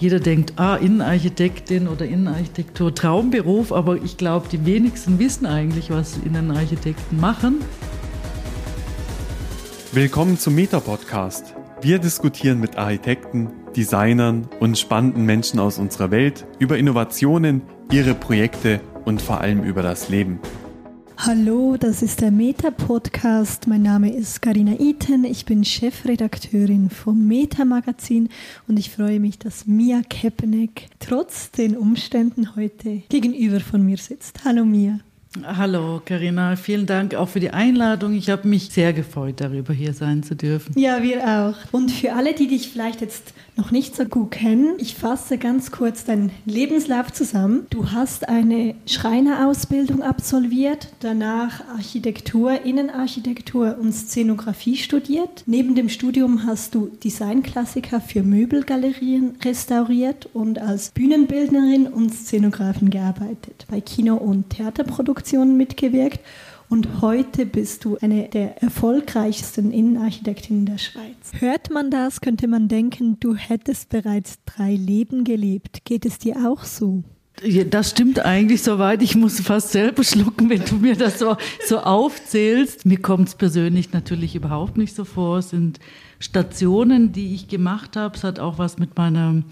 Jeder denkt, ah, Innenarchitektin oder Innenarchitektur, Traumberuf, aber ich glaube, die wenigsten wissen eigentlich, was Innenarchitekten machen. Willkommen zum Meta-Podcast. Wir diskutieren mit Architekten, Designern und spannenden Menschen aus unserer Welt über Innovationen, ihre Projekte und vor allem über das Leben. Hallo, das ist der Meta-Podcast. Mein Name ist Karina Iten. Ich bin Chefredakteurin vom Meta-Magazin und ich freue mich, dass Mia Kepenek trotz den Umständen heute gegenüber von mir sitzt. Hallo Mia. Hallo Karina, vielen Dank auch für die Einladung. Ich habe mich sehr gefreut, darüber hier sein zu dürfen. Ja, wir auch. Und für alle, die dich vielleicht jetzt noch nicht so gut kennen, ich fasse ganz kurz deinen Lebenslauf zusammen. Du hast eine Schreinerausbildung absolviert, danach Architektur, Innenarchitektur und Szenografie studiert. Neben dem Studium hast du Designklassiker für Möbelgalerien restauriert und als Bühnenbildnerin und Szenografin gearbeitet, bei Kino- und Theaterproduktionen Produktionen mitgewirkt und heute bist du eine der erfolgreichsten Innenarchitektinnen der Schweiz. Hört man das, könnte man denken, du hättest bereits drei Leben gelebt. Geht es dir auch so? Ja, das stimmt eigentlich soweit. Ich muss fast selber schlucken, wenn du mir das so, so aufzählst. Mir kommt es persönlich natürlich überhaupt nicht so vor. Es sind Stationen, die ich gemacht habe. Es hat auch was mit meiner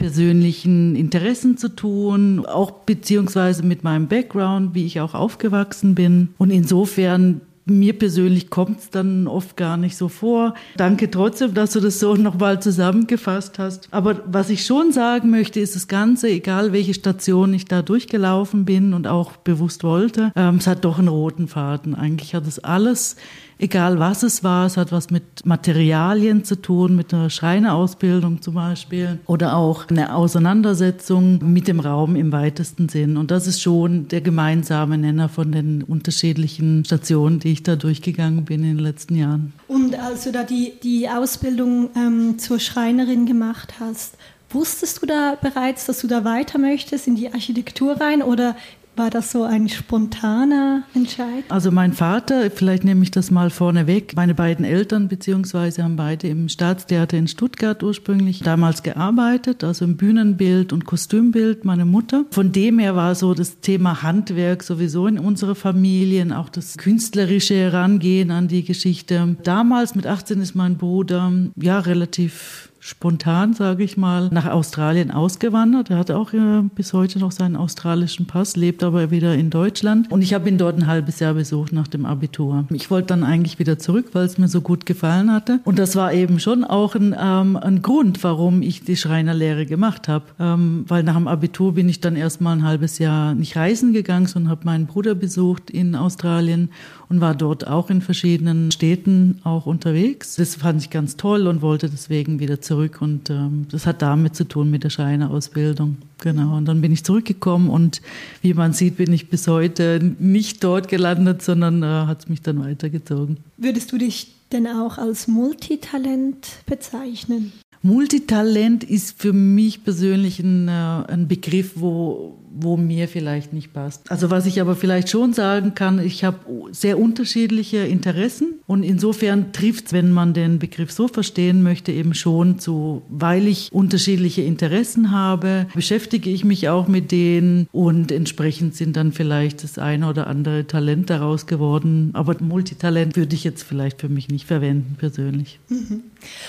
persönlichen Interessen zu tun, auch beziehungsweise mit meinem Background, wie ich auch aufgewachsen bin. Und insofern mir persönlich kommt es dann oft gar nicht so vor. Danke trotzdem, dass du das so nochmal zusammengefasst hast. Aber was ich schon sagen möchte, ist das Ganze, egal welche Station ich da durchgelaufen bin und auch bewusst wollte, ähm, es hat doch einen roten Faden. Eigentlich hat es alles egal was es war. Es hat was mit Materialien zu tun, mit einer Schreinerausbildung zum Beispiel oder auch eine Auseinandersetzung mit dem Raum im weitesten Sinn. Und das ist schon der gemeinsame Nenner von den unterschiedlichen Stationen, die ich da durchgegangen bin in den letzten Jahren. Und als du da die, die Ausbildung ähm, zur Schreinerin gemacht hast, Wusstest du da bereits, dass du da weiter möchtest in die Architektur rein oder war das so ein spontaner Entscheid? Also mein Vater, vielleicht nehme ich das mal vorne weg, meine beiden Eltern beziehungsweise haben beide im Staatstheater in Stuttgart ursprünglich damals gearbeitet, also im Bühnenbild und Kostümbild, meine Mutter. Von dem her war so das Thema Handwerk sowieso in unserer Familien, auch das künstlerische Herangehen an die Geschichte. Damals mit 18 ist mein Bruder ja relativ spontan, sage ich mal, nach Australien ausgewandert. Er hat auch äh, bis heute noch seinen australischen Pass, lebt aber wieder in Deutschland. Und ich habe ihn dort ein halbes Jahr besucht nach dem Abitur. Ich wollte dann eigentlich wieder zurück, weil es mir so gut gefallen hatte. Und das war eben schon auch ein, ähm, ein Grund, warum ich die Schreinerlehre gemacht habe. Ähm, weil nach dem Abitur bin ich dann erstmal ein halbes Jahr nicht reisen gegangen, sondern habe meinen Bruder besucht in Australien und war dort auch in verschiedenen Städten auch unterwegs. Das fand ich ganz toll und wollte deswegen wieder zurück und ähm, das hat damit zu tun mit der Schreinerausbildung. Genau, und dann bin ich zurückgekommen und wie man sieht, bin ich bis heute nicht dort gelandet, sondern äh, hat es mich dann weitergezogen. Würdest du dich denn auch als Multitalent bezeichnen? Multitalent ist für mich persönlich ein, äh, ein Begriff, wo, wo mir vielleicht nicht passt. Also was ich aber vielleicht schon sagen kann, ich habe sehr unterschiedliche Interessen und insofern trifft es, wenn man den Begriff so verstehen möchte, eben schon zu, weil ich unterschiedliche Interessen habe, beschäftige ich mich auch mit denen und entsprechend sind dann vielleicht das eine oder andere Talent daraus geworden. Aber Multitalent würde ich jetzt vielleicht für mich nicht verwenden persönlich. Mhm.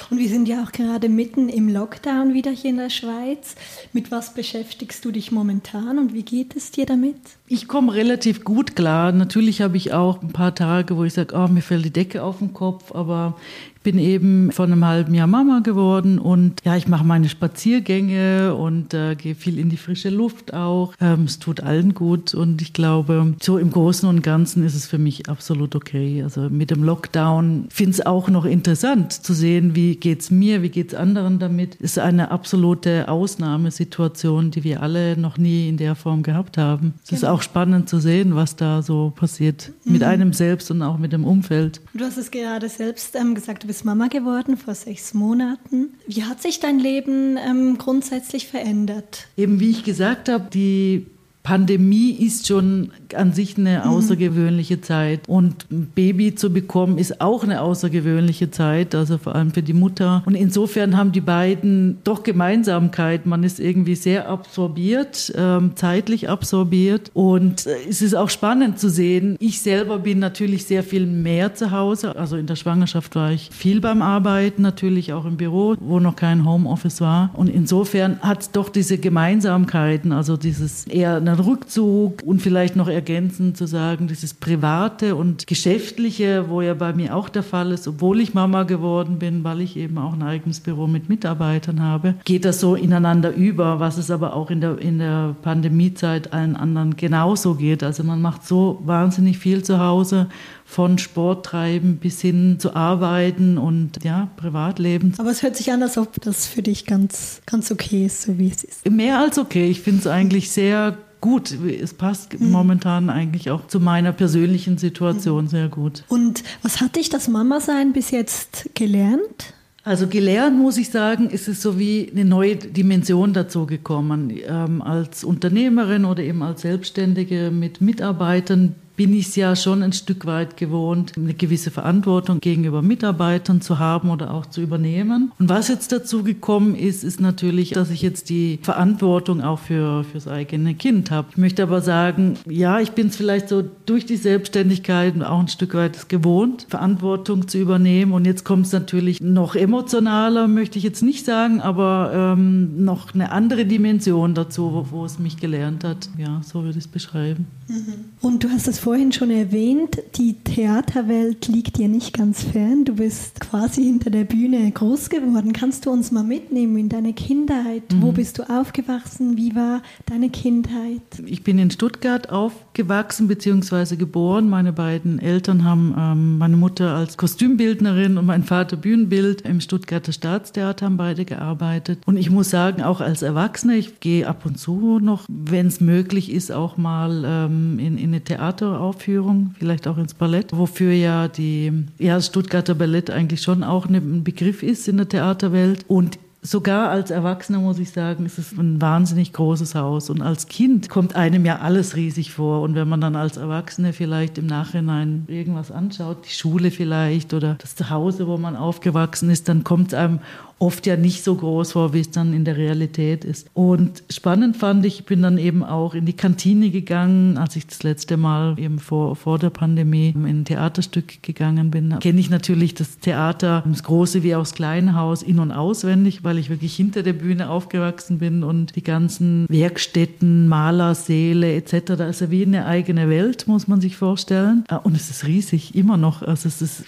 Und wir sind ja auch gerade mitten im Lockdown wieder hier in der Schweiz. Mit was beschäftigst du dich momentan? An und wie geht es dir damit? Ich komme relativ gut klar. Natürlich habe ich auch ein paar Tage, wo ich sage, oh, mir fällt die Decke auf den Kopf, aber bin eben vor einem halben Jahr Mama geworden und ja, ich mache meine Spaziergänge und äh, gehe viel in die frische Luft auch. Ähm, es tut allen gut und ich glaube, so im Großen und Ganzen ist es für mich absolut okay. Also mit dem Lockdown finde ich es auch noch interessant zu sehen, wie geht es mir, wie geht es anderen damit. Es ist eine absolute Ausnahmesituation, die wir alle noch nie in der Form gehabt haben. Es genau. ist auch spannend zu sehen, was da so passiert mhm. mit einem selbst und auch mit dem Umfeld. Du hast es gerade selbst ähm, gesagt, bist Mama geworden vor sechs Monaten. Wie hat sich dein Leben ähm, grundsätzlich verändert? Eben wie ich gesagt habe, die Pandemie ist schon an sich eine mhm. außergewöhnliche mhm. Zeit und ein Baby zu bekommen ist auch eine außergewöhnliche Zeit, also vor allem für die Mutter. Und insofern haben die beiden doch Gemeinsamkeit. Man ist irgendwie sehr absorbiert, ähm, zeitlich absorbiert und äh, es ist auch spannend zu sehen. Ich selber bin natürlich sehr viel mehr zu Hause. Also in der Schwangerschaft war ich viel beim Arbeiten, natürlich auch im Büro, wo noch kein Homeoffice war. Und insofern hat es doch diese Gemeinsamkeiten, also dieses eher eine einen Rückzug und vielleicht noch ergänzend zu sagen, dieses Private und Geschäftliche, wo ja bei mir auch der Fall ist, obwohl ich Mama geworden bin, weil ich eben auch ein eigenes Büro mit Mitarbeitern habe, geht das so ineinander über, was es aber auch in der, in der Pandemiezeit allen anderen genauso geht. Also man macht so wahnsinnig viel zu Hause von Sport treiben bis hin zu arbeiten und ja, Privatleben. Aber es hört sich an, als ob das für dich ganz, ganz okay ist, so wie es ist. Mehr als okay. Ich finde es eigentlich sehr gut. Es passt mhm. momentan eigentlich auch zu meiner persönlichen Situation mhm. sehr gut. Und was hat dich das Mama-Sein bis jetzt gelernt? Also gelernt muss ich sagen, ist es so wie eine neue Dimension dazu gekommen. Ähm, als Unternehmerin oder eben als Selbstständige mit Mitarbeitern bin ich es ja schon ein Stück weit gewohnt, eine gewisse Verantwortung gegenüber Mitarbeitern zu haben oder auch zu übernehmen. Und was jetzt dazu gekommen ist, ist natürlich, dass ich jetzt die Verantwortung auch für fürs eigene Kind habe. Ich möchte aber sagen, ja, ich bin es vielleicht so durch die Selbstständigkeit auch ein Stück weit gewohnt, Verantwortung zu übernehmen. Und jetzt kommt es natürlich noch emotionaler, möchte ich jetzt nicht sagen, aber ähm, noch eine andere Dimension dazu, wo, wo es mich gelernt hat. Ja, so würde ich es beschreiben. Mhm. Und du hast das vorhin schon erwähnt, die Theaterwelt liegt dir nicht ganz fern. Du bist quasi hinter der Bühne groß geworden. Kannst du uns mal mitnehmen in deine Kindheit? Mhm. Wo bist du aufgewachsen? Wie war deine Kindheit? Ich bin in Stuttgart aufgewachsen bzw. geboren. Meine beiden Eltern haben ähm, meine Mutter als Kostümbildnerin und mein Vater Bühnenbild im Stuttgarter Staatstheater haben beide gearbeitet. Und ich muss sagen, auch als Erwachsene, ich gehe ab und zu noch, wenn es möglich ist, auch mal ähm, in, in eine Theateraufführung, vielleicht auch ins Ballett, wofür ja die ja, Stuttgarter Ballett eigentlich schon auch ein Begriff ist in der Theaterwelt. Und Sogar als Erwachsener muss ich sagen, ist es ein wahnsinnig großes Haus. Und als Kind kommt einem ja alles riesig vor. Und wenn man dann als Erwachsene vielleicht im Nachhinein irgendwas anschaut, die Schule vielleicht oder das Zuhause, wo man aufgewachsen ist, dann kommt einem oft ja nicht so groß vor, wie es dann in der Realität ist. Und spannend fand ich, ich bin dann eben auch in die Kantine gegangen, als ich das letzte Mal eben vor, vor der Pandemie in ein Theaterstück gegangen bin. Kenne ich natürlich das Theater, das große wie auch das kleine Haus, in- und auswendig, weil ich wirklich hinter der Bühne aufgewachsen bin und die ganzen Werkstätten, Malersäle etc. Also wie eine eigene Welt, muss man sich vorstellen. Ah, und es ist riesig, immer noch. Also es ist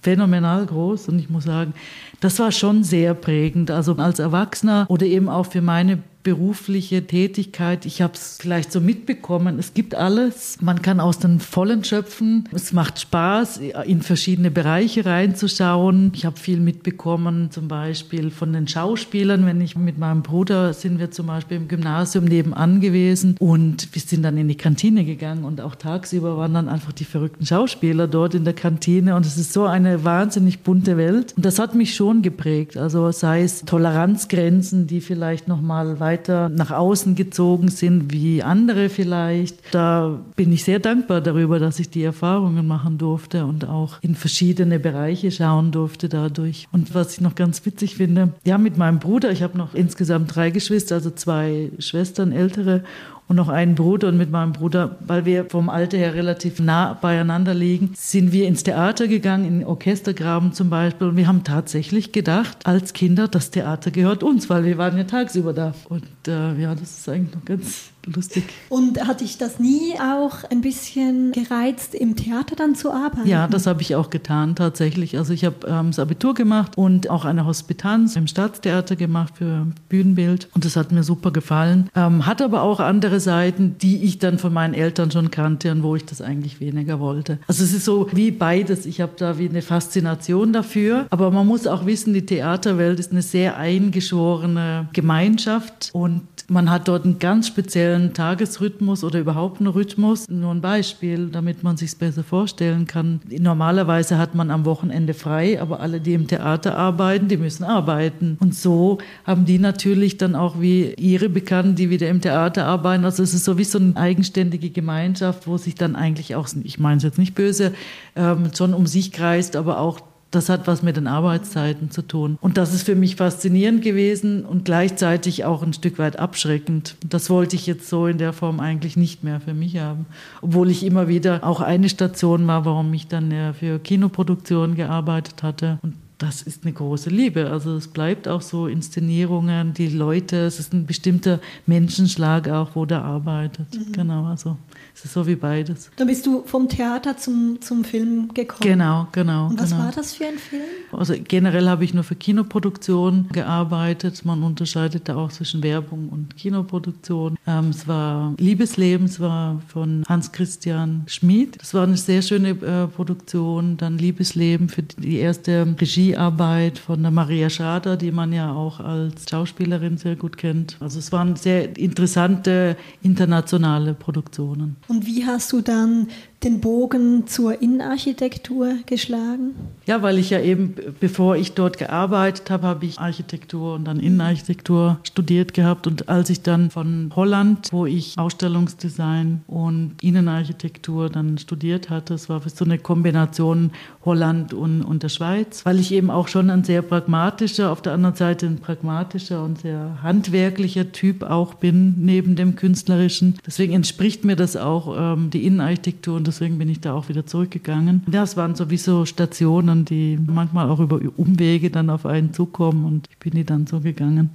phänomenal groß und ich muss sagen, das war schon sehr prägend. Also als Erwachsener oder eben auch für meine berufliche Tätigkeit. Ich habe es vielleicht so mitbekommen. Es gibt alles. Man kann aus den Vollen schöpfen. Es macht Spaß, in verschiedene Bereiche reinzuschauen. Ich habe viel mitbekommen, zum Beispiel von den Schauspielern. Wenn ich mit meinem Bruder sind wir zum Beispiel im Gymnasium nebenan gewesen und wir sind dann in die Kantine gegangen und auch tagsüber waren dann einfach die verrückten Schauspieler dort in der Kantine und es ist so eine wahnsinnig bunte Welt. Und das hat mich schon geprägt. Also sei es Toleranzgrenzen, die vielleicht noch mal weiter weiter nach außen gezogen sind wie andere vielleicht. Da bin ich sehr dankbar darüber, dass ich die Erfahrungen machen durfte und auch in verschiedene Bereiche schauen durfte dadurch. Und was ich noch ganz witzig finde, ja, mit meinem Bruder, ich habe noch insgesamt drei Geschwister, also zwei Schwestern, ältere und noch einen Bruder. Und mit meinem Bruder, weil wir vom Alter her relativ nah beieinander liegen, sind wir ins Theater gegangen, in Orchestergraben zum Beispiel. Und wir haben tatsächlich gedacht, als Kinder, das Theater gehört uns, weil wir waren ja tagsüber da. Und ja, das ist eigentlich noch ganz lustig. Und hatte ich das nie auch ein bisschen gereizt, im Theater dann zu arbeiten? Ja, das habe ich auch getan, tatsächlich. Also ich habe ähm, das Abitur gemacht und auch eine Hospitanz im Staatstheater gemacht für Bühnenbild. Und das hat mir super gefallen. Ähm, hat aber auch andere Seiten, die ich dann von meinen Eltern schon kannte und wo ich das eigentlich weniger wollte. Also es ist so wie beides. Ich habe da wie eine Faszination dafür. Aber man muss auch wissen, die Theaterwelt ist eine sehr eingeschworene Gemeinschaft und man hat dort einen ganz speziellen speziellen Tagesrhythmus oder überhaupt einen Rhythmus. Nur ein Beispiel, damit man sich besser vorstellen kann. Normalerweise hat man am Wochenende frei, aber alle, die im Theater arbeiten, die müssen arbeiten. Und so haben die natürlich dann auch wie ihre Bekannten, die wieder im Theater arbeiten. Also es ist so wie so eine eigenständige Gemeinschaft, wo sich dann eigentlich auch, ich meine es jetzt nicht böse, ähm, schon um sich kreist, aber auch das hat was mit den Arbeitszeiten zu tun. Und das ist für mich faszinierend gewesen und gleichzeitig auch ein Stück weit abschreckend. Das wollte ich jetzt so in der Form eigentlich nicht mehr für mich haben. Obwohl ich immer wieder auch eine Station war, warum ich dann für Kinoproduktionen gearbeitet hatte. Und das ist eine große Liebe. Also es bleibt auch so Inszenierungen, die Leute, es ist ein bestimmter Menschenschlag auch, wo der arbeitet. Mhm. Genau, also es ist so wie beides. Dann bist du vom Theater zum, zum Film gekommen. Genau, genau. Und was genau. war das für ein Film? Also generell habe ich nur für Kinoproduktion gearbeitet. Man unterscheidet da auch zwischen Werbung und Kinoproduktion. Ähm, es war Liebesleben, es war von Hans Christian Schmid. Das war eine sehr schöne äh, Produktion. Dann Liebesleben für die erste Regiearbeit von der Maria Schader, die man ja auch als Schauspielerin sehr gut kennt. Also es waren sehr interessante internationale Produktionen. Und wie hast du dann den Bogen zur Innenarchitektur geschlagen? Ja, weil ich ja eben, bevor ich dort gearbeitet habe, habe ich Architektur und dann Innenarchitektur studiert gehabt. Und als ich dann von Holland, wo ich Ausstellungsdesign und Innenarchitektur dann studiert hatte, es war so eine Kombination Holland und, und der Schweiz, weil ich eben auch schon ein sehr pragmatischer, auf der anderen Seite ein pragmatischer und sehr handwerklicher Typ auch bin, neben dem künstlerischen. Deswegen entspricht mir das auch, ähm, die Innenarchitektur und deswegen bin ich da auch wieder zurückgegangen. Ja, es waren sowieso Stationen, die manchmal auch über Umwege dann auf einen zukommen und ich bin die dann so gegangen.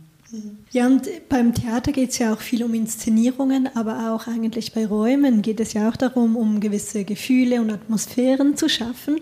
Ja, und beim Theater geht es ja auch viel um Inszenierungen, aber auch eigentlich bei Räumen geht es ja auch darum, um gewisse Gefühle und Atmosphären zu schaffen.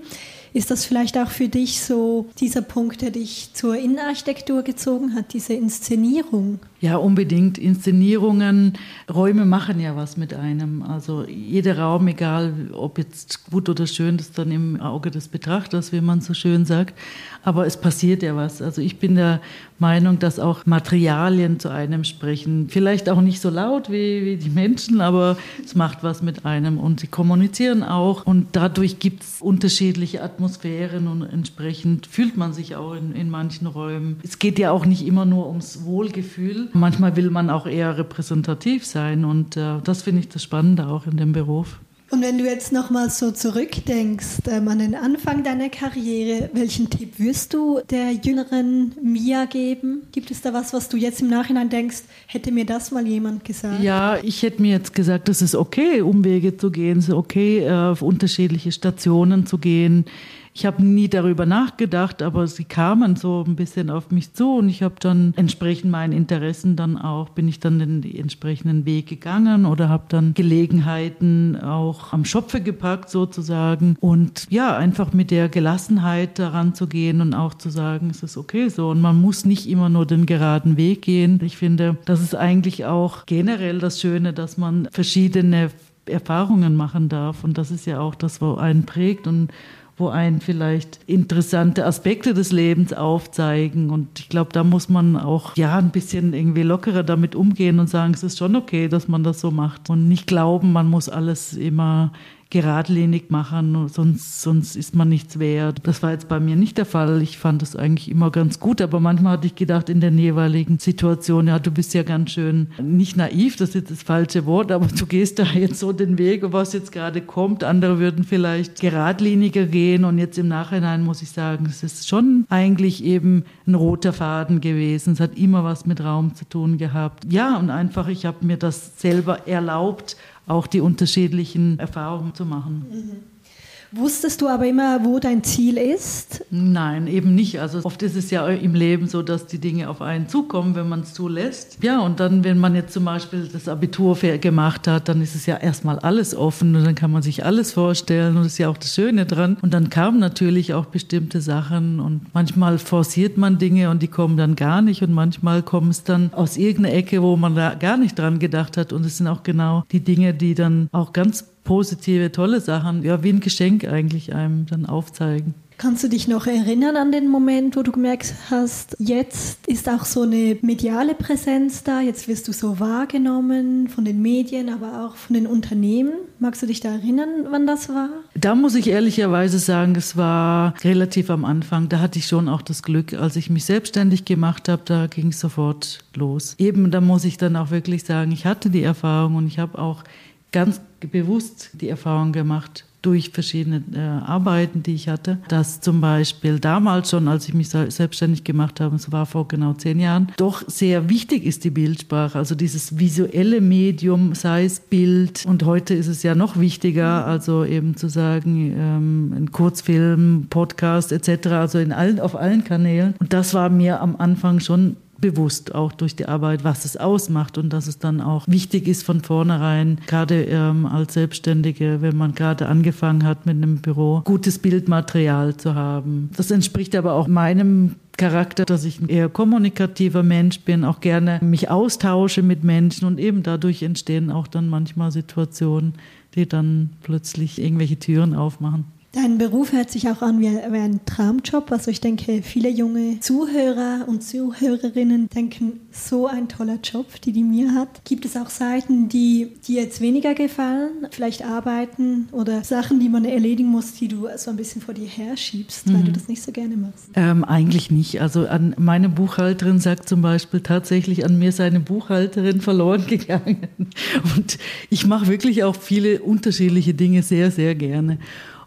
Ist das vielleicht auch für dich so dieser Punkt, der dich zur Innenarchitektur gezogen hat, diese Inszenierung? Ja, unbedingt. Inszenierungen, Räume machen ja was mit einem. Also jeder Raum, egal ob jetzt gut oder schön, ist dann im Auge des Betrachters, wie man so schön sagt. Aber es passiert ja was. Also ich bin der Meinung, dass auch Materialien zu einem sprechen. Vielleicht auch nicht so laut wie, wie die Menschen, aber es macht was mit einem und sie kommunizieren auch. Und dadurch gibt es unterschiedliche Atmosphären und entsprechend fühlt man sich auch in, in manchen Räumen. Es geht ja auch nicht immer nur ums Wohlgefühl, Manchmal will man auch eher repräsentativ sein und äh, das finde ich das Spannende auch in dem Beruf. Und wenn du jetzt nochmal so zurückdenkst ähm, an den Anfang deiner Karriere, welchen Tipp wirst du der jüngeren Mia geben? Gibt es da was, was du jetzt im Nachhinein denkst, hätte mir das mal jemand gesagt? Ja, ich hätte mir jetzt gesagt, es ist okay, Umwege zu gehen, es ist okay, äh, auf unterschiedliche Stationen zu gehen. Ich habe nie darüber nachgedacht, aber sie kamen so ein bisschen auf mich zu und ich habe dann entsprechend meinen Interessen dann auch, bin ich dann den entsprechenden Weg gegangen oder habe dann Gelegenheiten auch am Schopfe gepackt sozusagen. Und ja, einfach mit der Gelassenheit daran zu gehen und auch zu sagen, es ist okay so. Und man muss nicht immer nur den geraden Weg gehen. Ich finde, das ist eigentlich auch generell das Schöne, dass man verschiedene Erfahrungen machen darf. Und das ist ja auch das, was einen prägt. Und wo einen vielleicht interessante Aspekte des Lebens aufzeigen. Und ich glaube, da muss man auch ja ein bisschen irgendwie lockerer damit umgehen und sagen, es ist schon okay, dass man das so macht. Und nicht glauben, man muss alles immer geradlinig machen, sonst, sonst ist man nichts wert. Das war jetzt bei mir nicht der Fall. Ich fand das eigentlich immer ganz gut, aber manchmal hatte ich gedacht in der jeweiligen Situation, ja, du bist ja ganz schön nicht naiv, das ist jetzt das falsche Wort, aber du gehst da jetzt so den Weg, was jetzt gerade kommt. Andere würden vielleicht geradliniger gehen und jetzt im Nachhinein muss ich sagen, es ist schon eigentlich eben ein roter Faden gewesen. Es hat immer was mit Raum zu tun gehabt. Ja, und einfach, ich habe mir das selber erlaubt, auch die unterschiedlichen Erfahrungen zu machen. Mhm. Wusstest du aber immer, wo dein Ziel ist? Nein, eben nicht. Also oft ist es ja im Leben so, dass die Dinge auf einen zukommen, wenn man es zulässt. Ja, und dann, wenn man jetzt zum Beispiel das Abitur gemacht hat, dann ist es ja erstmal alles offen und dann kann man sich alles vorstellen und das ist ja auch das Schöne dran. Und dann kamen natürlich auch bestimmte Sachen und manchmal forciert man Dinge und die kommen dann gar nicht und manchmal kommen es dann aus irgendeiner Ecke, wo man da gar nicht dran gedacht hat und es sind auch genau die Dinge, die dann auch ganz positive, tolle Sachen, ja, wie ein Geschenk eigentlich einem dann aufzeigen. Kannst du dich noch erinnern an den Moment, wo du gemerkt hast, jetzt ist auch so eine mediale Präsenz da, jetzt wirst du so wahrgenommen von den Medien, aber auch von den Unternehmen? Magst du dich da erinnern, wann das war? Da muss ich ehrlicherweise sagen, es war relativ am Anfang. Da hatte ich schon auch das Glück, als ich mich selbstständig gemacht habe, da ging es sofort los. Eben, da muss ich dann auch wirklich sagen, ich hatte die Erfahrung und ich habe auch ganz bewusst die Erfahrung gemacht, durch verschiedene äh, Arbeiten, die ich hatte, dass zum Beispiel damals schon, als ich mich selbstständig gemacht habe, es war vor genau zehn Jahren, doch sehr wichtig ist die Bildsprache, also dieses visuelle Medium, sei es Bild und heute ist es ja noch wichtiger, also eben zu sagen, ähm, ein Kurzfilm, Podcast etc., also in allen, auf allen Kanälen. Und das war mir am Anfang schon bewusst, auch durch die Arbeit, was es ausmacht und dass es dann auch wichtig ist von vornherein, gerade ähm, als Selbstständige, wenn man gerade angefangen hat mit einem Büro, gutes Bildmaterial zu haben. Das entspricht aber auch meinem Charakter, dass ich ein eher kommunikativer Mensch bin, auch gerne mich austausche mit Menschen und eben dadurch entstehen auch dann manchmal Situationen, die dann plötzlich irgendwelche Türen aufmachen. Dein Beruf hört sich auch an wie ein Traumjob. Also ich denke, viele junge Zuhörer und Zuhörerinnen denken, so ein toller Job, die die mir hat. Gibt es auch Seiten, die dir jetzt weniger gefallen? Vielleicht Arbeiten oder Sachen, die man erledigen muss, die du so ein bisschen vor dir herschiebst, mhm. weil du mhm. das nicht so gerne machst? Ähm, eigentlich nicht. Also an meine Buchhalterin sagt zum Beispiel tatsächlich, an mir seine Buchhalterin verloren gegangen. Und ich mache wirklich auch viele unterschiedliche Dinge sehr, sehr gerne.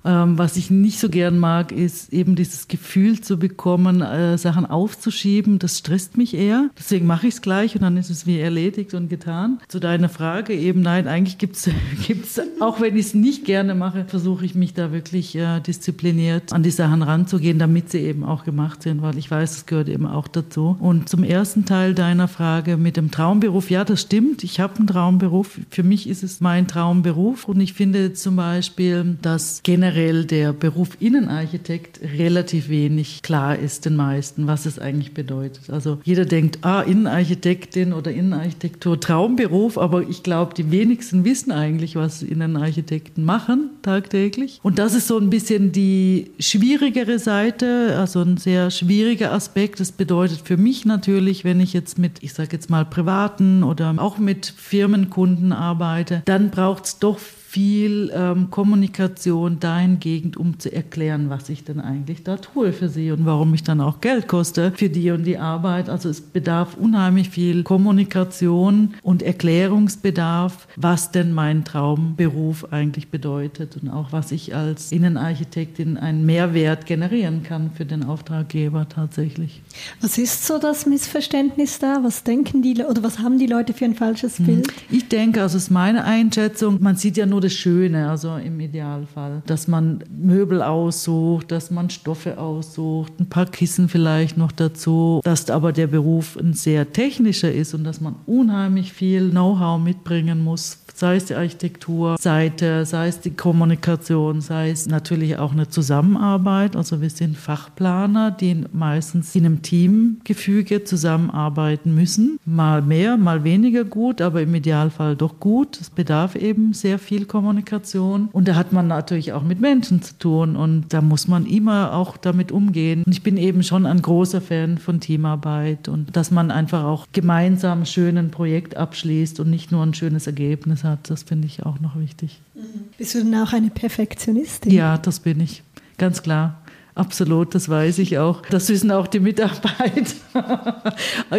Ähm, was ich nicht so gern mag, ist eben dieses Gefühl zu bekommen, äh, Sachen aufzuschieben. Das stresst mich eher. Deswegen mache ich es gleich und dann ist es wie erledigt und getan. Zu deiner Frage eben, nein, eigentlich gibt es, auch wenn ich es nicht gerne mache, versuche ich mich da wirklich äh, diszipliniert an die Sachen ranzugehen, damit sie eben auch gemacht sind, weil ich weiß, es gehört eben auch dazu. Und zum ersten Teil deiner Frage mit dem Traumberuf, ja, das stimmt. Ich habe einen Traumberuf. Für mich ist es mein Traumberuf und ich finde zum Beispiel, dass generell generell der Beruf Innenarchitekt relativ wenig klar ist den meisten, was es eigentlich bedeutet. Also jeder denkt, ah, Innenarchitektin oder Innenarchitektur, Traumberuf, aber ich glaube, die wenigsten wissen eigentlich, was Innenarchitekten machen tagtäglich. Und das ist so ein bisschen die schwierigere Seite, also ein sehr schwieriger Aspekt. Das bedeutet für mich natürlich, wenn ich jetzt mit, ich sage jetzt mal, privaten oder auch mit Firmenkunden arbeite, dann braucht es doch viel ähm, Kommunikation dahingehend, um zu erklären, was ich denn eigentlich da tue für sie und warum ich dann auch Geld koste für die und die Arbeit. Also es bedarf unheimlich viel Kommunikation und Erklärungsbedarf, was denn mein Traumberuf eigentlich bedeutet und auch was ich als Innenarchitektin einen Mehrwert generieren kann für den Auftraggeber tatsächlich. Was ist so das Missverständnis da? Was denken die oder was haben die Leute für ein falsches hm. Bild? Ich denke, also es ist meine Einschätzung, man sieht ja nur das Schöne, also im Idealfall, dass man Möbel aussucht, dass man Stoffe aussucht, ein paar Kissen vielleicht noch dazu, dass aber der Beruf ein sehr technischer ist und dass man unheimlich viel Know-how mitbringen muss, sei es die Architekturseite, sei es die Kommunikation, sei es natürlich auch eine Zusammenarbeit. Also wir sind Fachplaner, die meistens in einem Teamgefüge zusammenarbeiten müssen. Mal mehr, mal weniger gut, aber im Idealfall doch gut. Es bedarf eben sehr viel Kommunikation. Und da hat man natürlich auch mit Menschen zu tun und da muss man immer auch damit umgehen. Und ich bin eben schon ein großer Fan von Teamarbeit und dass man einfach auch gemeinsam schön ein Projekt abschließt und nicht nur ein schönes Ergebnis hat. Das finde ich auch noch wichtig. Mhm. Bist du denn auch eine Perfektionistin? Ja, das bin ich. Ganz klar. Absolut, das weiß ich auch. Das wissen auch die Mitarbeiter.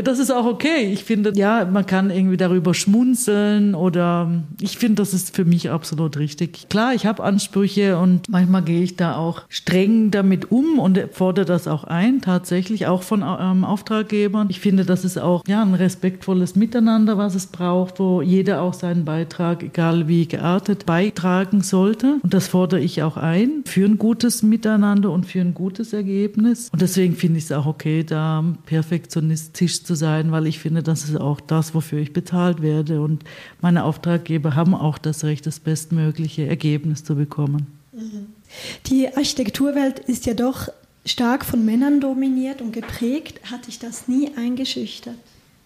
das ist auch okay. Ich finde, ja, man kann irgendwie darüber schmunzeln oder ich finde, das ist für mich absolut richtig. Klar, ich habe Ansprüche und manchmal gehe ich da auch streng damit um und fordere das auch ein, tatsächlich auch von ähm, Auftraggebern. Ich finde, das ist auch ja, ein respektvolles Miteinander, was es braucht, wo jeder auch seinen Beitrag, egal wie geartet, beitragen sollte. Und das fordere ich auch ein für ein gutes Miteinander und für ein gutes Ergebnis. Und deswegen finde ich es auch okay, da perfektionistisch zu sein, weil ich finde, das ist auch das, wofür ich bezahlt werde. Und meine Auftraggeber haben auch das Recht, das bestmögliche Ergebnis zu bekommen. Mhm. Die Architekturwelt ist ja doch stark von Männern dominiert und geprägt. Hat dich das nie eingeschüchtert?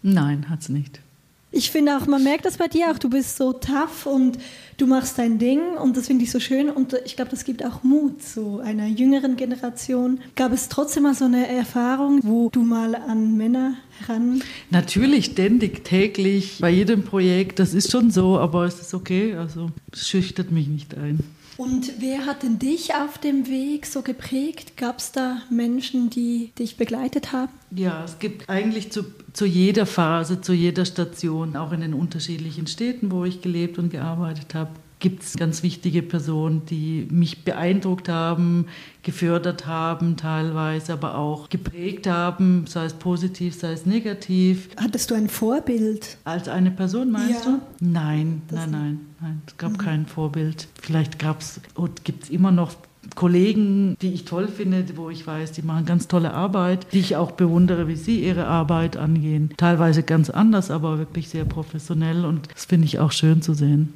Nein, hat es nicht. Ich finde auch, man merkt das bei dir auch, du bist so tough und du machst dein Ding und das finde ich so schön. Und ich glaube, das gibt auch Mut so einer jüngeren Generation. Gab es trotzdem mal so eine Erfahrung, wo du mal an Männer heran... Natürlich, ständig, täglich, bei jedem Projekt, das ist schon so, aber es ist okay, also es schüchtert mich nicht ein. Und wer hat denn dich auf dem Weg so geprägt? Gab es da Menschen, die dich begleitet haben? Ja, es gibt eigentlich zu, zu jeder Phase, zu jeder Station, auch in den unterschiedlichen Städten, wo ich gelebt und gearbeitet habe, gibt es ganz wichtige Personen, die mich beeindruckt haben, gefördert haben teilweise, aber auch geprägt haben, sei es positiv, sei es negativ. Hattest du ein Vorbild? Als eine Person meinst ja. du? Nein, nein, nein, nein. Es gab mhm. kein Vorbild. Vielleicht gab es und gibt es immer noch Kollegen, die ich toll finde, wo ich weiß, die machen ganz tolle Arbeit, die ich auch bewundere, wie sie ihre Arbeit angehen. Teilweise ganz anders, aber wirklich sehr professionell und das finde ich auch schön zu sehen.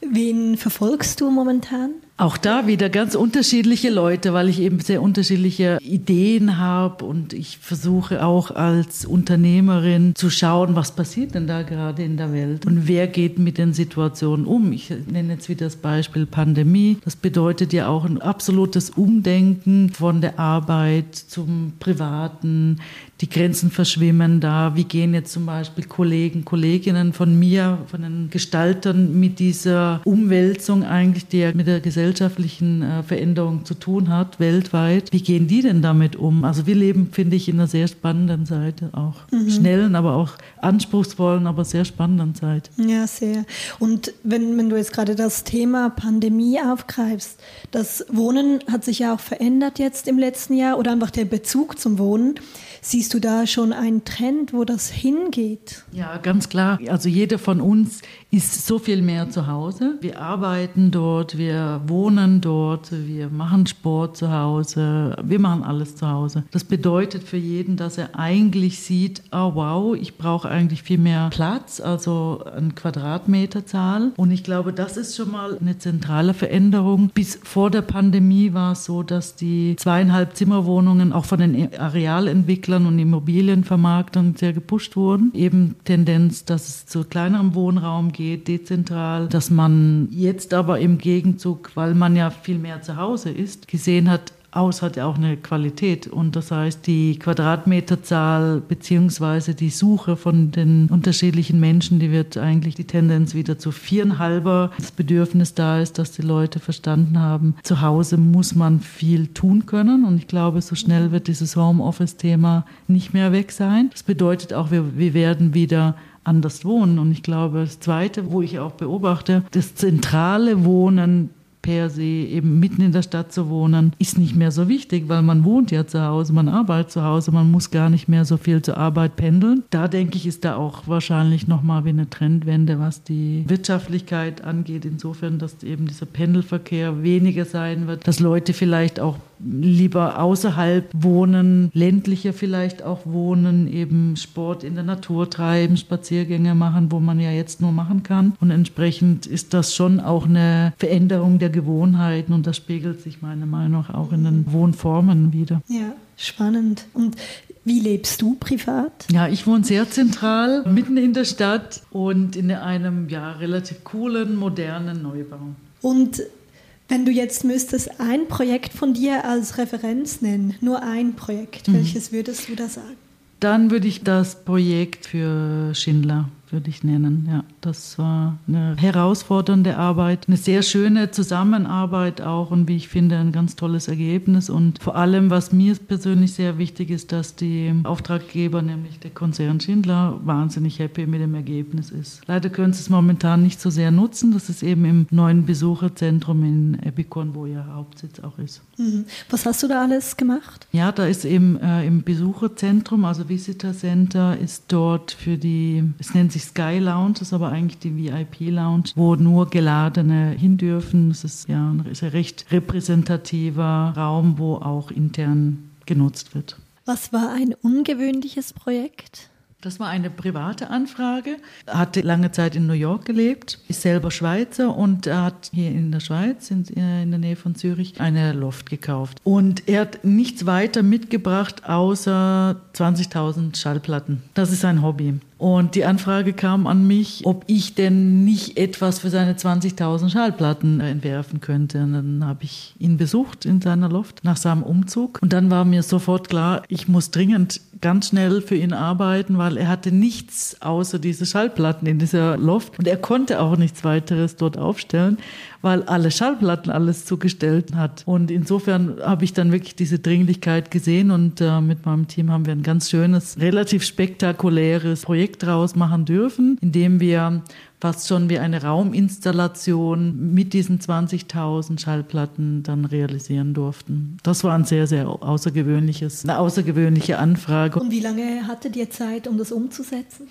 Wen verfolgst du momentan? Auch da wieder ganz unterschiedliche Leute, weil ich eben sehr unterschiedliche Ideen habe und ich versuche auch als Unternehmerin zu schauen, was passiert denn da gerade in der Welt und wer geht mit den Situationen um. Ich nenne jetzt wieder das Beispiel Pandemie. Das bedeutet ja auch ein absolutes Umdenken von der Arbeit zum Privaten. Die Grenzen verschwimmen da. Wie gehen jetzt zum Beispiel Kollegen, Kolleginnen von mir, von den Gestaltern mit dieser Umwälzung eigentlich, die ja mit der Gesellschaft gesellschaftlichen äh, Veränderungen zu tun hat, weltweit. Wie gehen die denn damit um? Also wir leben, finde ich, in einer sehr spannenden Zeit, auch mhm. schnellen, aber auch anspruchsvollen, aber sehr spannenden Zeit. Ja, sehr. Und wenn, wenn du jetzt gerade das Thema Pandemie aufgreifst, das Wohnen hat sich ja auch verändert jetzt im letzten Jahr oder einfach der Bezug zum Wohnen. Siehst du da schon einen Trend, wo das hingeht? Ja, ganz klar. Also jeder von uns ist so viel mehr zu Hause. Wir arbeiten dort, wir wohnen dort, wir machen Sport zu Hause, wir machen alles zu Hause. Das bedeutet für jeden, dass er eigentlich sieht, oh wow, ich brauche eigentlich viel mehr Platz, also eine Quadratmeterzahl. Und ich glaube, das ist schon mal eine zentrale Veränderung. Bis vor der Pandemie war es so, dass die zweieinhalb Zimmerwohnungen auch von den Arealentwicklern Entwicklern und Immobilienvermarktern sehr gepusht wurden. Eben Tendenz, dass es zu kleinerem Wohnraum geht, dezentral, dass man jetzt aber im Gegenzug, weil man ja viel mehr zu Hause ist, gesehen hat, aus hat ja auch eine Qualität. Und das heißt, die Quadratmeterzahl beziehungsweise die Suche von den unterschiedlichen Menschen, die wird eigentlich die Tendenz wieder zu viereinhalber. Das Bedürfnis da ist, dass die Leute verstanden haben, zu Hause muss man viel tun können. Und ich glaube, so schnell wird dieses Homeoffice-Thema nicht mehr weg sein. Das bedeutet auch, wir, wir werden wieder anders wohnen. Und ich glaube, das Zweite, wo ich auch beobachte, das zentrale Wohnen per se eben mitten in der Stadt zu wohnen, ist nicht mehr so wichtig, weil man wohnt ja zu Hause, man arbeitet zu Hause, man muss gar nicht mehr so viel zur Arbeit pendeln. Da denke ich, ist da auch wahrscheinlich nochmal wie eine Trendwende, was die Wirtschaftlichkeit angeht, insofern, dass eben dieser Pendelverkehr weniger sein wird, dass Leute vielleicht auch lieber außerhalb wohnen, ländlicher vielleicht auch wohnen, eben Sport in der Natur treiben, Spaziergänge machen, wo man ja jetzt nur machen kann. Und entsprechend ist das schon auch eine Veränderung der Gewohnheiten und das spiegelt sich meiner Meinung nach auch in den Wohnformen wieder. Ja, spannend. Und wie lebst du privat? Ja, ich wohne sehr zentral, mitten in der Stadt und in einem ja relativ coolen, modernen Neubau. Und wenn du jetzt müsstest ein Projekt von dir als Referenz nennen, nur ein Projekt, mhm. welches würdest du da sagen? Dann würde ich das Projekt für Schindler würde ich nennen. Ja, das war eine herausfordernde Arbeit, eine sehr schöne Zusammenarbeit auch und wie ich finde ein ganz tolles Ergebnis. Und vor allem, was mir persönlich sehr wichtig ist, dass die Auftraggeber, nämlich der Konzern Schindler, wahnsinnig happy mit dem Ergebnis ist. Leider können sie es momentan nicht so sehr nutzen. Das ist eben im neuen Besucherzentrum in Epicon, wo ihr Hauptsitz auch ist. Mhm. Was hast du da alles gemacht? Ja, da ist eben äh, im Besucherzentrum, also Visitor Center, ist dort für die, es nennt sich Sky Lounge, das ist aber eigentlich die VIP Lounge, wo nur Geladene hin dürfen. Es ist ja ein recht repräsentativer Raum, wo auch intern genutzt wird. Was war ein ungewöhnliches Projekt? Das war eine private Anfrage. Er hatte lange Zeit in New York gelebt, ist selber Schweizer und hat hier in der Schweiz, in, in der Nähe von Zürich, eine Loft gekauft. Und er hat nichts weiter mitgebracht außer 20.000 Schallplatten. Das ist sein Hobby. Und die Anfrage kam an mich, ob ich denn nicht etwas für seine 20.000 Schallplatten entwerfen könnte. Und dann habe ich ihn besucht in seiner Loft nach seinem Umzug. Und dann war mir sofort klar, ich muss dringend ganz schnell für ihn arbeiten, weil er hatte nichts außer diese Schallplatten in dieser Loft und er konnte auch nichts weiteres dort aufstellen, weil alle Schallplatten alles zugestellt hat. Und insofern habe ich dann wirklich diese Dringlichkeit gesehen und äh, mit meinem Team haben wir ein ganz schönes, relativ spektakuläres Projekt draus machen dürfen, indem wir fast schon wie eine Rauminstallation mit diesen 20.000 Schallplatten dann realisieren durften. Das war ein sehr, sehr außergewöhnliches, eine außergewöhnliche Anfrage. Und wie lange hattet ihr Zeit, um das umzusetzen?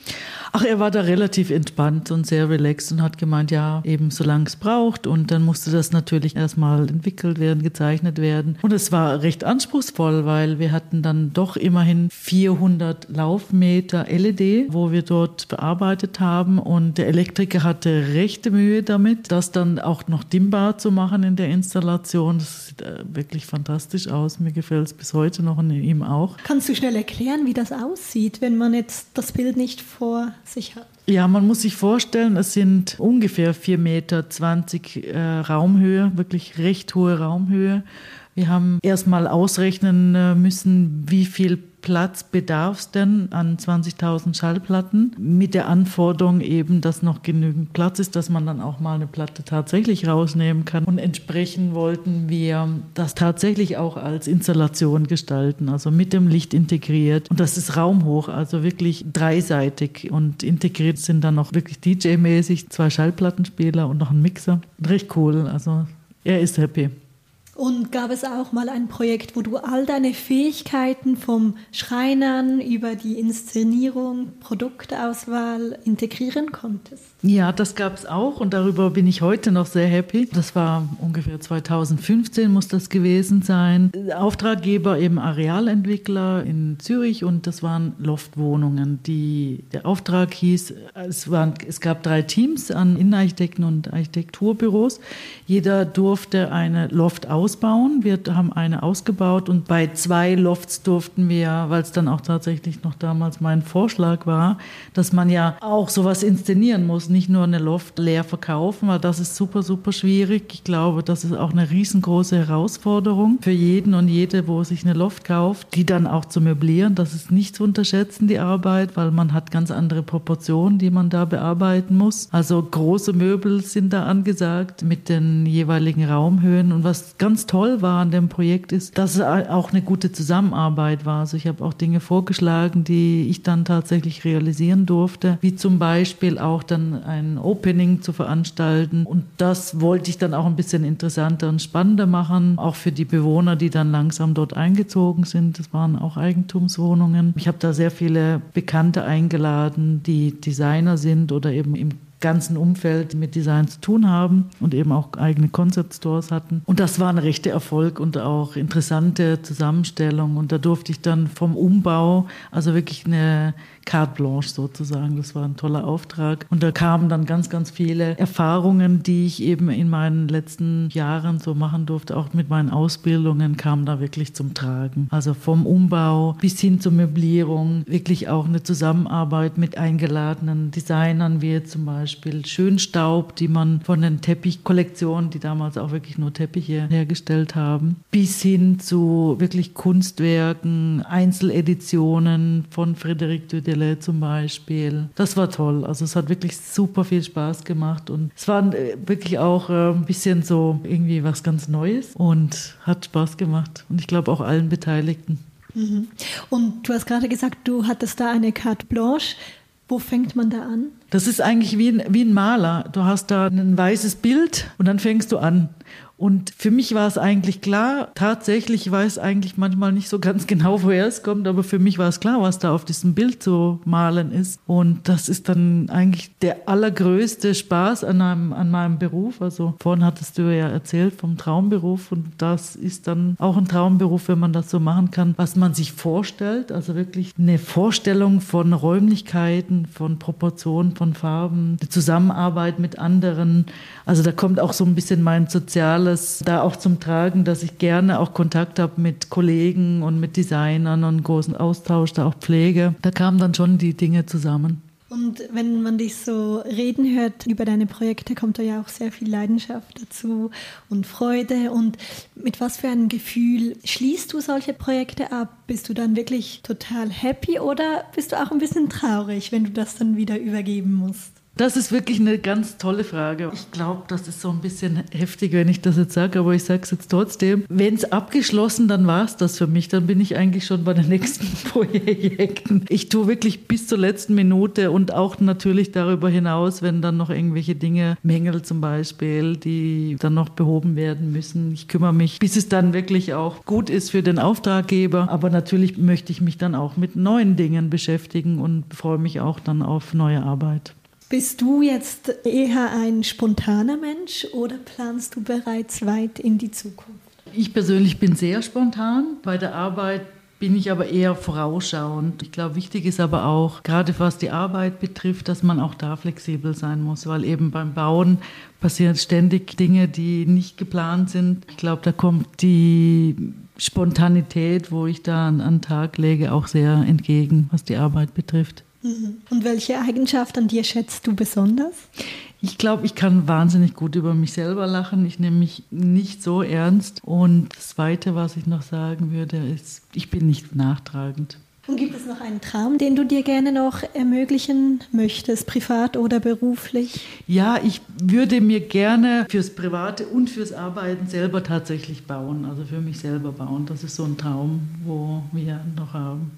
Ach, er war da relativ entspannt und sehr relaxed und hat gemeint, ja, eben solange es braucht. Und dann musste das natürlich erstmal entwickelt werden, gezeichnet werden. Und es war recht anspruchsvoll, weil wir hatten dann doch immerhin 400 Laufmeter LED, wo wir dort bearbeitet haben. Und der Elektro Elektriker hatte rechte Mühe damit, das dann auch noch dimmbar zu machen in der Installation. Das sieht äh, wirklich fantastisch aus. Mir gefällt es bis heute noch und ihm auch. Kannst du schnell erklären, wie das aussieht, wenn man jetzt das Bild nicht vor sich hat? Ja, man muss sich vorstellen, es sind ungefähr 4,20 Meter äh, Raumhöhe, wirklich recht hohe Raumhöhe. Wir haben erstmal ausrechnen äh, müssen, wie viel Platz bedarf es denn an 20.000 Schallplatten mit der Anforderung eben, dass noch genügend Platz ist, dass man dann auch mal eine Platte tatsächlich rausnehmen kann. Und entsprechend wollten wir das tatsächlich auch als Installation gestalten, also mit dem Licht integriert. Und das ist raumhoch, also wirklich dreiseitig. Und integriert sind dann noch wirklich DJ-mäßig zwei Schallplattenspieler und noch ein Mixer. Recht cool, also er ist happy. Und gab es auch mal ein Projekt, wo du all deine Fähigkeiten vom Schreinern über die Inszenierung, Produktauswahl integrieren konntest? Ja, das gab es auch und darüber bin ich heute noch sehr happy. Das war ungefähr 2015 muss das gewesen sein. Auftraggeber eben Arealentwickler in Zürich und das waren Loftwohnungen. Die, der Auftrag hieß, es, waren, es gab drei Teams an Innenarchitekten und Architekturbüros. Jeder durfte eine Loft ausbauen. Wir haben eine ausgebaut und bei zwei Lofts durften wir, weil es dann auch tatsächlich noch damals mein Vorschlag war, dass man ja auch sowas inszenieren muss nicht nur eine Loft leer verkaufen, weil das ist super, super schwierig. Ich glaube, das ist auch eine riesengroße Herausforderung für jeden und jede, wo sich eine Loft kauft, die dann auch zu möblieren. Das ist nicht zu unterschätzen, die Arbeit, weil man hat ganz andere Proportionen, die man da bearbeiten muss. Also große Möbel sind da angesagt mit den jeweiligen Raumhöhen. Und was ganz toll war an dem Projekt ist, dass es auch eine gute Zusammenarbeit war. Also ich habe auch Dinge vorgeschlagen, die ich dann tatsächlich realisieren durfte, wie zum Beispiel auch dann ein Opening zu veranstalten. Und das wollte ich dann auch ein bisschen interessanter und spannender machen, auch für die Bewohner, die dann langsam dort eingezogen sind. Das waren auch Eigentumswohnungen. Ich habe da sehr viele Bekannte eingeladen, die Designer sind oder eben im ganzen Umfeld mit Design zu tun haben und eben auch eigene Concept Stores hatten. Und das war ein rechter Erfolg und auch interessante Zusammenstellung. Und da durfte ich dann vom Umbau, also wirklich eine carte blanche sozusagen. Das war ein toller Auftrag. Und da kamen dann ganz, ganz viele Erfahrungen, die ich eben in meinen letzten Jahren so machen durfte. Auch mit meinen Ausbildungen kam da wirklich zum Tragen. Also vom Umbau bis hin zur Möblierung, wirklich auch eine Zusammenarbeit mit eingeladenen Designern, wie zum Beispiel Schönstaub, die man von den Teppichkollektionen, die damals auch wirklich nur Teppiche hergestellt haben, bis hin zu wirklich Kunstwerken, Einzeleditionen von Frédéric Dudel Stelle zum Beispiel. Das war toll. Also es hat wirklich super viel Spaß gemacht und es war äh, wirklich auch äh, ein bisschen so irgendwie was ganz Neues und hat Spaß gemacht. Und ich glaube auch allen Beteiligten. Mhm. Und du hast gerade gesagt, du hattest da eine carte blanche. Wo fängt man da an? Das ist eigentlich wie ein, wie ein Maler. Du hast da ein weißes Bild und dann fängst du an. Und für mich war es eigentlich klar, tatsächlich weiß eigentlich manchmal nicht so ganz genau, woher es kommt, aber für mich war es klar, was da auf diesem Bild zu malen ist. Und das ist dann eigentlich der allergrößte Spaß an, einem, an meinem Beruf. Also vorhin hattest du ja erzählt vom Traumberuf und das ist dann auch ein Traumberuf, wenn man das so machen kann, was man sich vorstellt. Also wirklich eine Vorstellung von Räumlichkeiten, von Proportionen, von Farben, die Zusammenarbeit mit anderen. Also da kommt auch so ein bisschen mein soziales alles da auch zum Tragen, dass ich gerne auch Kontakt habe mit Kollegen und mit Designern und großen Austausch, da auch Pflege. Da kamen dann schon die Dinge zusammen. Und wenn man dich so reden hört über deine Projekte, kommt da ja auch sehr viel Leidenschaft dazu und Freude. Und mit was für einem Gefühl schließt du solche Projekte ab? Bist du dann wirklich total happy oder bist du auch ein bisschen traurig, wenn du das dann wieder übergeben musst? Das ist wirklich eine ganz tolle Frage. Ich glaube, das ist so ein bisschen heftig, wenn ich das jetzt sage, aber ich sage es jetzt trotzdem. Wenn es abgeschlossen, dann war es das für mich. Dann bin ich eigentlich schon bei den nächsten Projekten. Ich tue wirklich bis zur letzten Minute und auch natürlich darüber hinaus, wenn dann noch irgendwelche Dinge, Mängel zum Beispiel, die dann noch behoben werden müssen. Ich kümmere mich, bis es dann wirklich auch gut ist für den Auftraggeber. Aber natürlich möchte ich mich dann auch mit neuen Dingen beschäftigen und freue mich auch dann auf neue Arbeit. Bist du jetzt eher ein spontaner Mensch oder planst du bereits weit in die Zukunft? Ich persönlich bin sehr spontan. Bei der Arbeit bin ich aber eher vorausschauend. Ich glaube, wichtig ist aber auch, gerade was die Arbeit betrifft, dass man auch da flexibel sein muss, weil eben beim Bauen passieren ständig Dinge, die nicht geplant sind. Ich glaube, da kommt die Spontanität, wo ich da an den Tag lege, auch sehr entgegen, was die Arbeit betrifft. Mhm. Und welche Eigenschaft an dir schätzt du besonders? Ich glaube, ich kann wahnsinnig gut über mich selber lachen. Ich nehme mich nicht so ernst. Und das Zweite, was ich noch sagen würde, ist, ich bin nicht nachtragend. Und gibt es noch einen Traum, den du dir gerne noch ermöglichen möchtest, privat oder beruflich? Ja, ich würde mir gerne fürs Private und fürs Arbeiten selber tatsächlich bauen, also für mich selber bauen. Das ist so ein Traum, wo wir noch haben.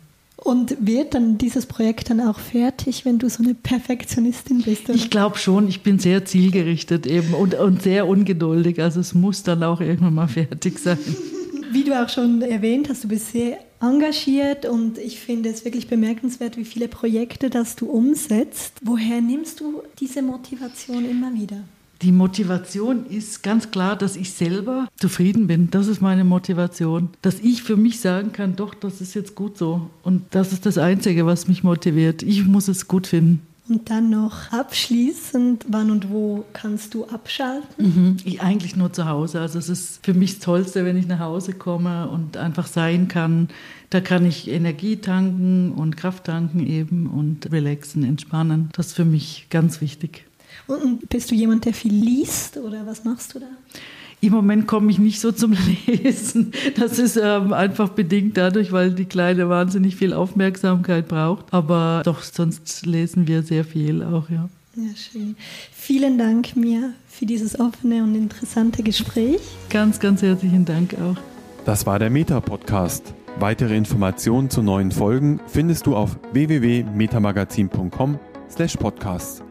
Und wird dann dieses Projekt dann auch fertig, wenn du so eine Perfektionistin bist? Oder? Ich glaube schon, ich bin sehr zielgerichtet eben und, und sehr ungeduldig. Also es muss dann auch irgendwann mal fertig sein. Wie du auch schon erwähnt hast, du bist sehr engagiert und ich finde es wirklich bemerkenswert, wie viele Projekte das du umsetzt. Woher nimmst du diese Motivation immer wieder? Die Motivation ist ganz klar, dass ich selber zufrieden bin. Das ist meine Motivation. Dass ich für mich sagen kann, doch, das ist jetzt gut so. Und das ist das Einzige, was mich motiviert. Ich muss es gut finden. Und dann noch abschließend, wann und wo kannst du abschalten? Mhm, ich eigentlich nur zu Hause. Also es ist für mich das Tollste, wenn ich nach Hause komme und einfach sein kann. Da kann ich Energie tanken und Kraft tanken eben und relaxen, entspannen. Das ist für mich ganz wichtig. Und bist du jemand, der viel liest oder was machst du da? Im Moment komme ich nicht so zum Lesen. Das ist ähm, einfach bedingt dadurch, weil die Kleine wahnsinnig viel Aufmerksamkeit braucht. Aber doch, sonst lesen wir sehr viel auch, ja. Ja, schön. Vielen Dank, Mia, für dieses offene und interessante Gespräch. Ganz, ganz herzlichen Dank auch. Das war der Meta-Podcast. Weitere Informationen zu neuen Folgen findest du auf www.metamagazin.com/podcast.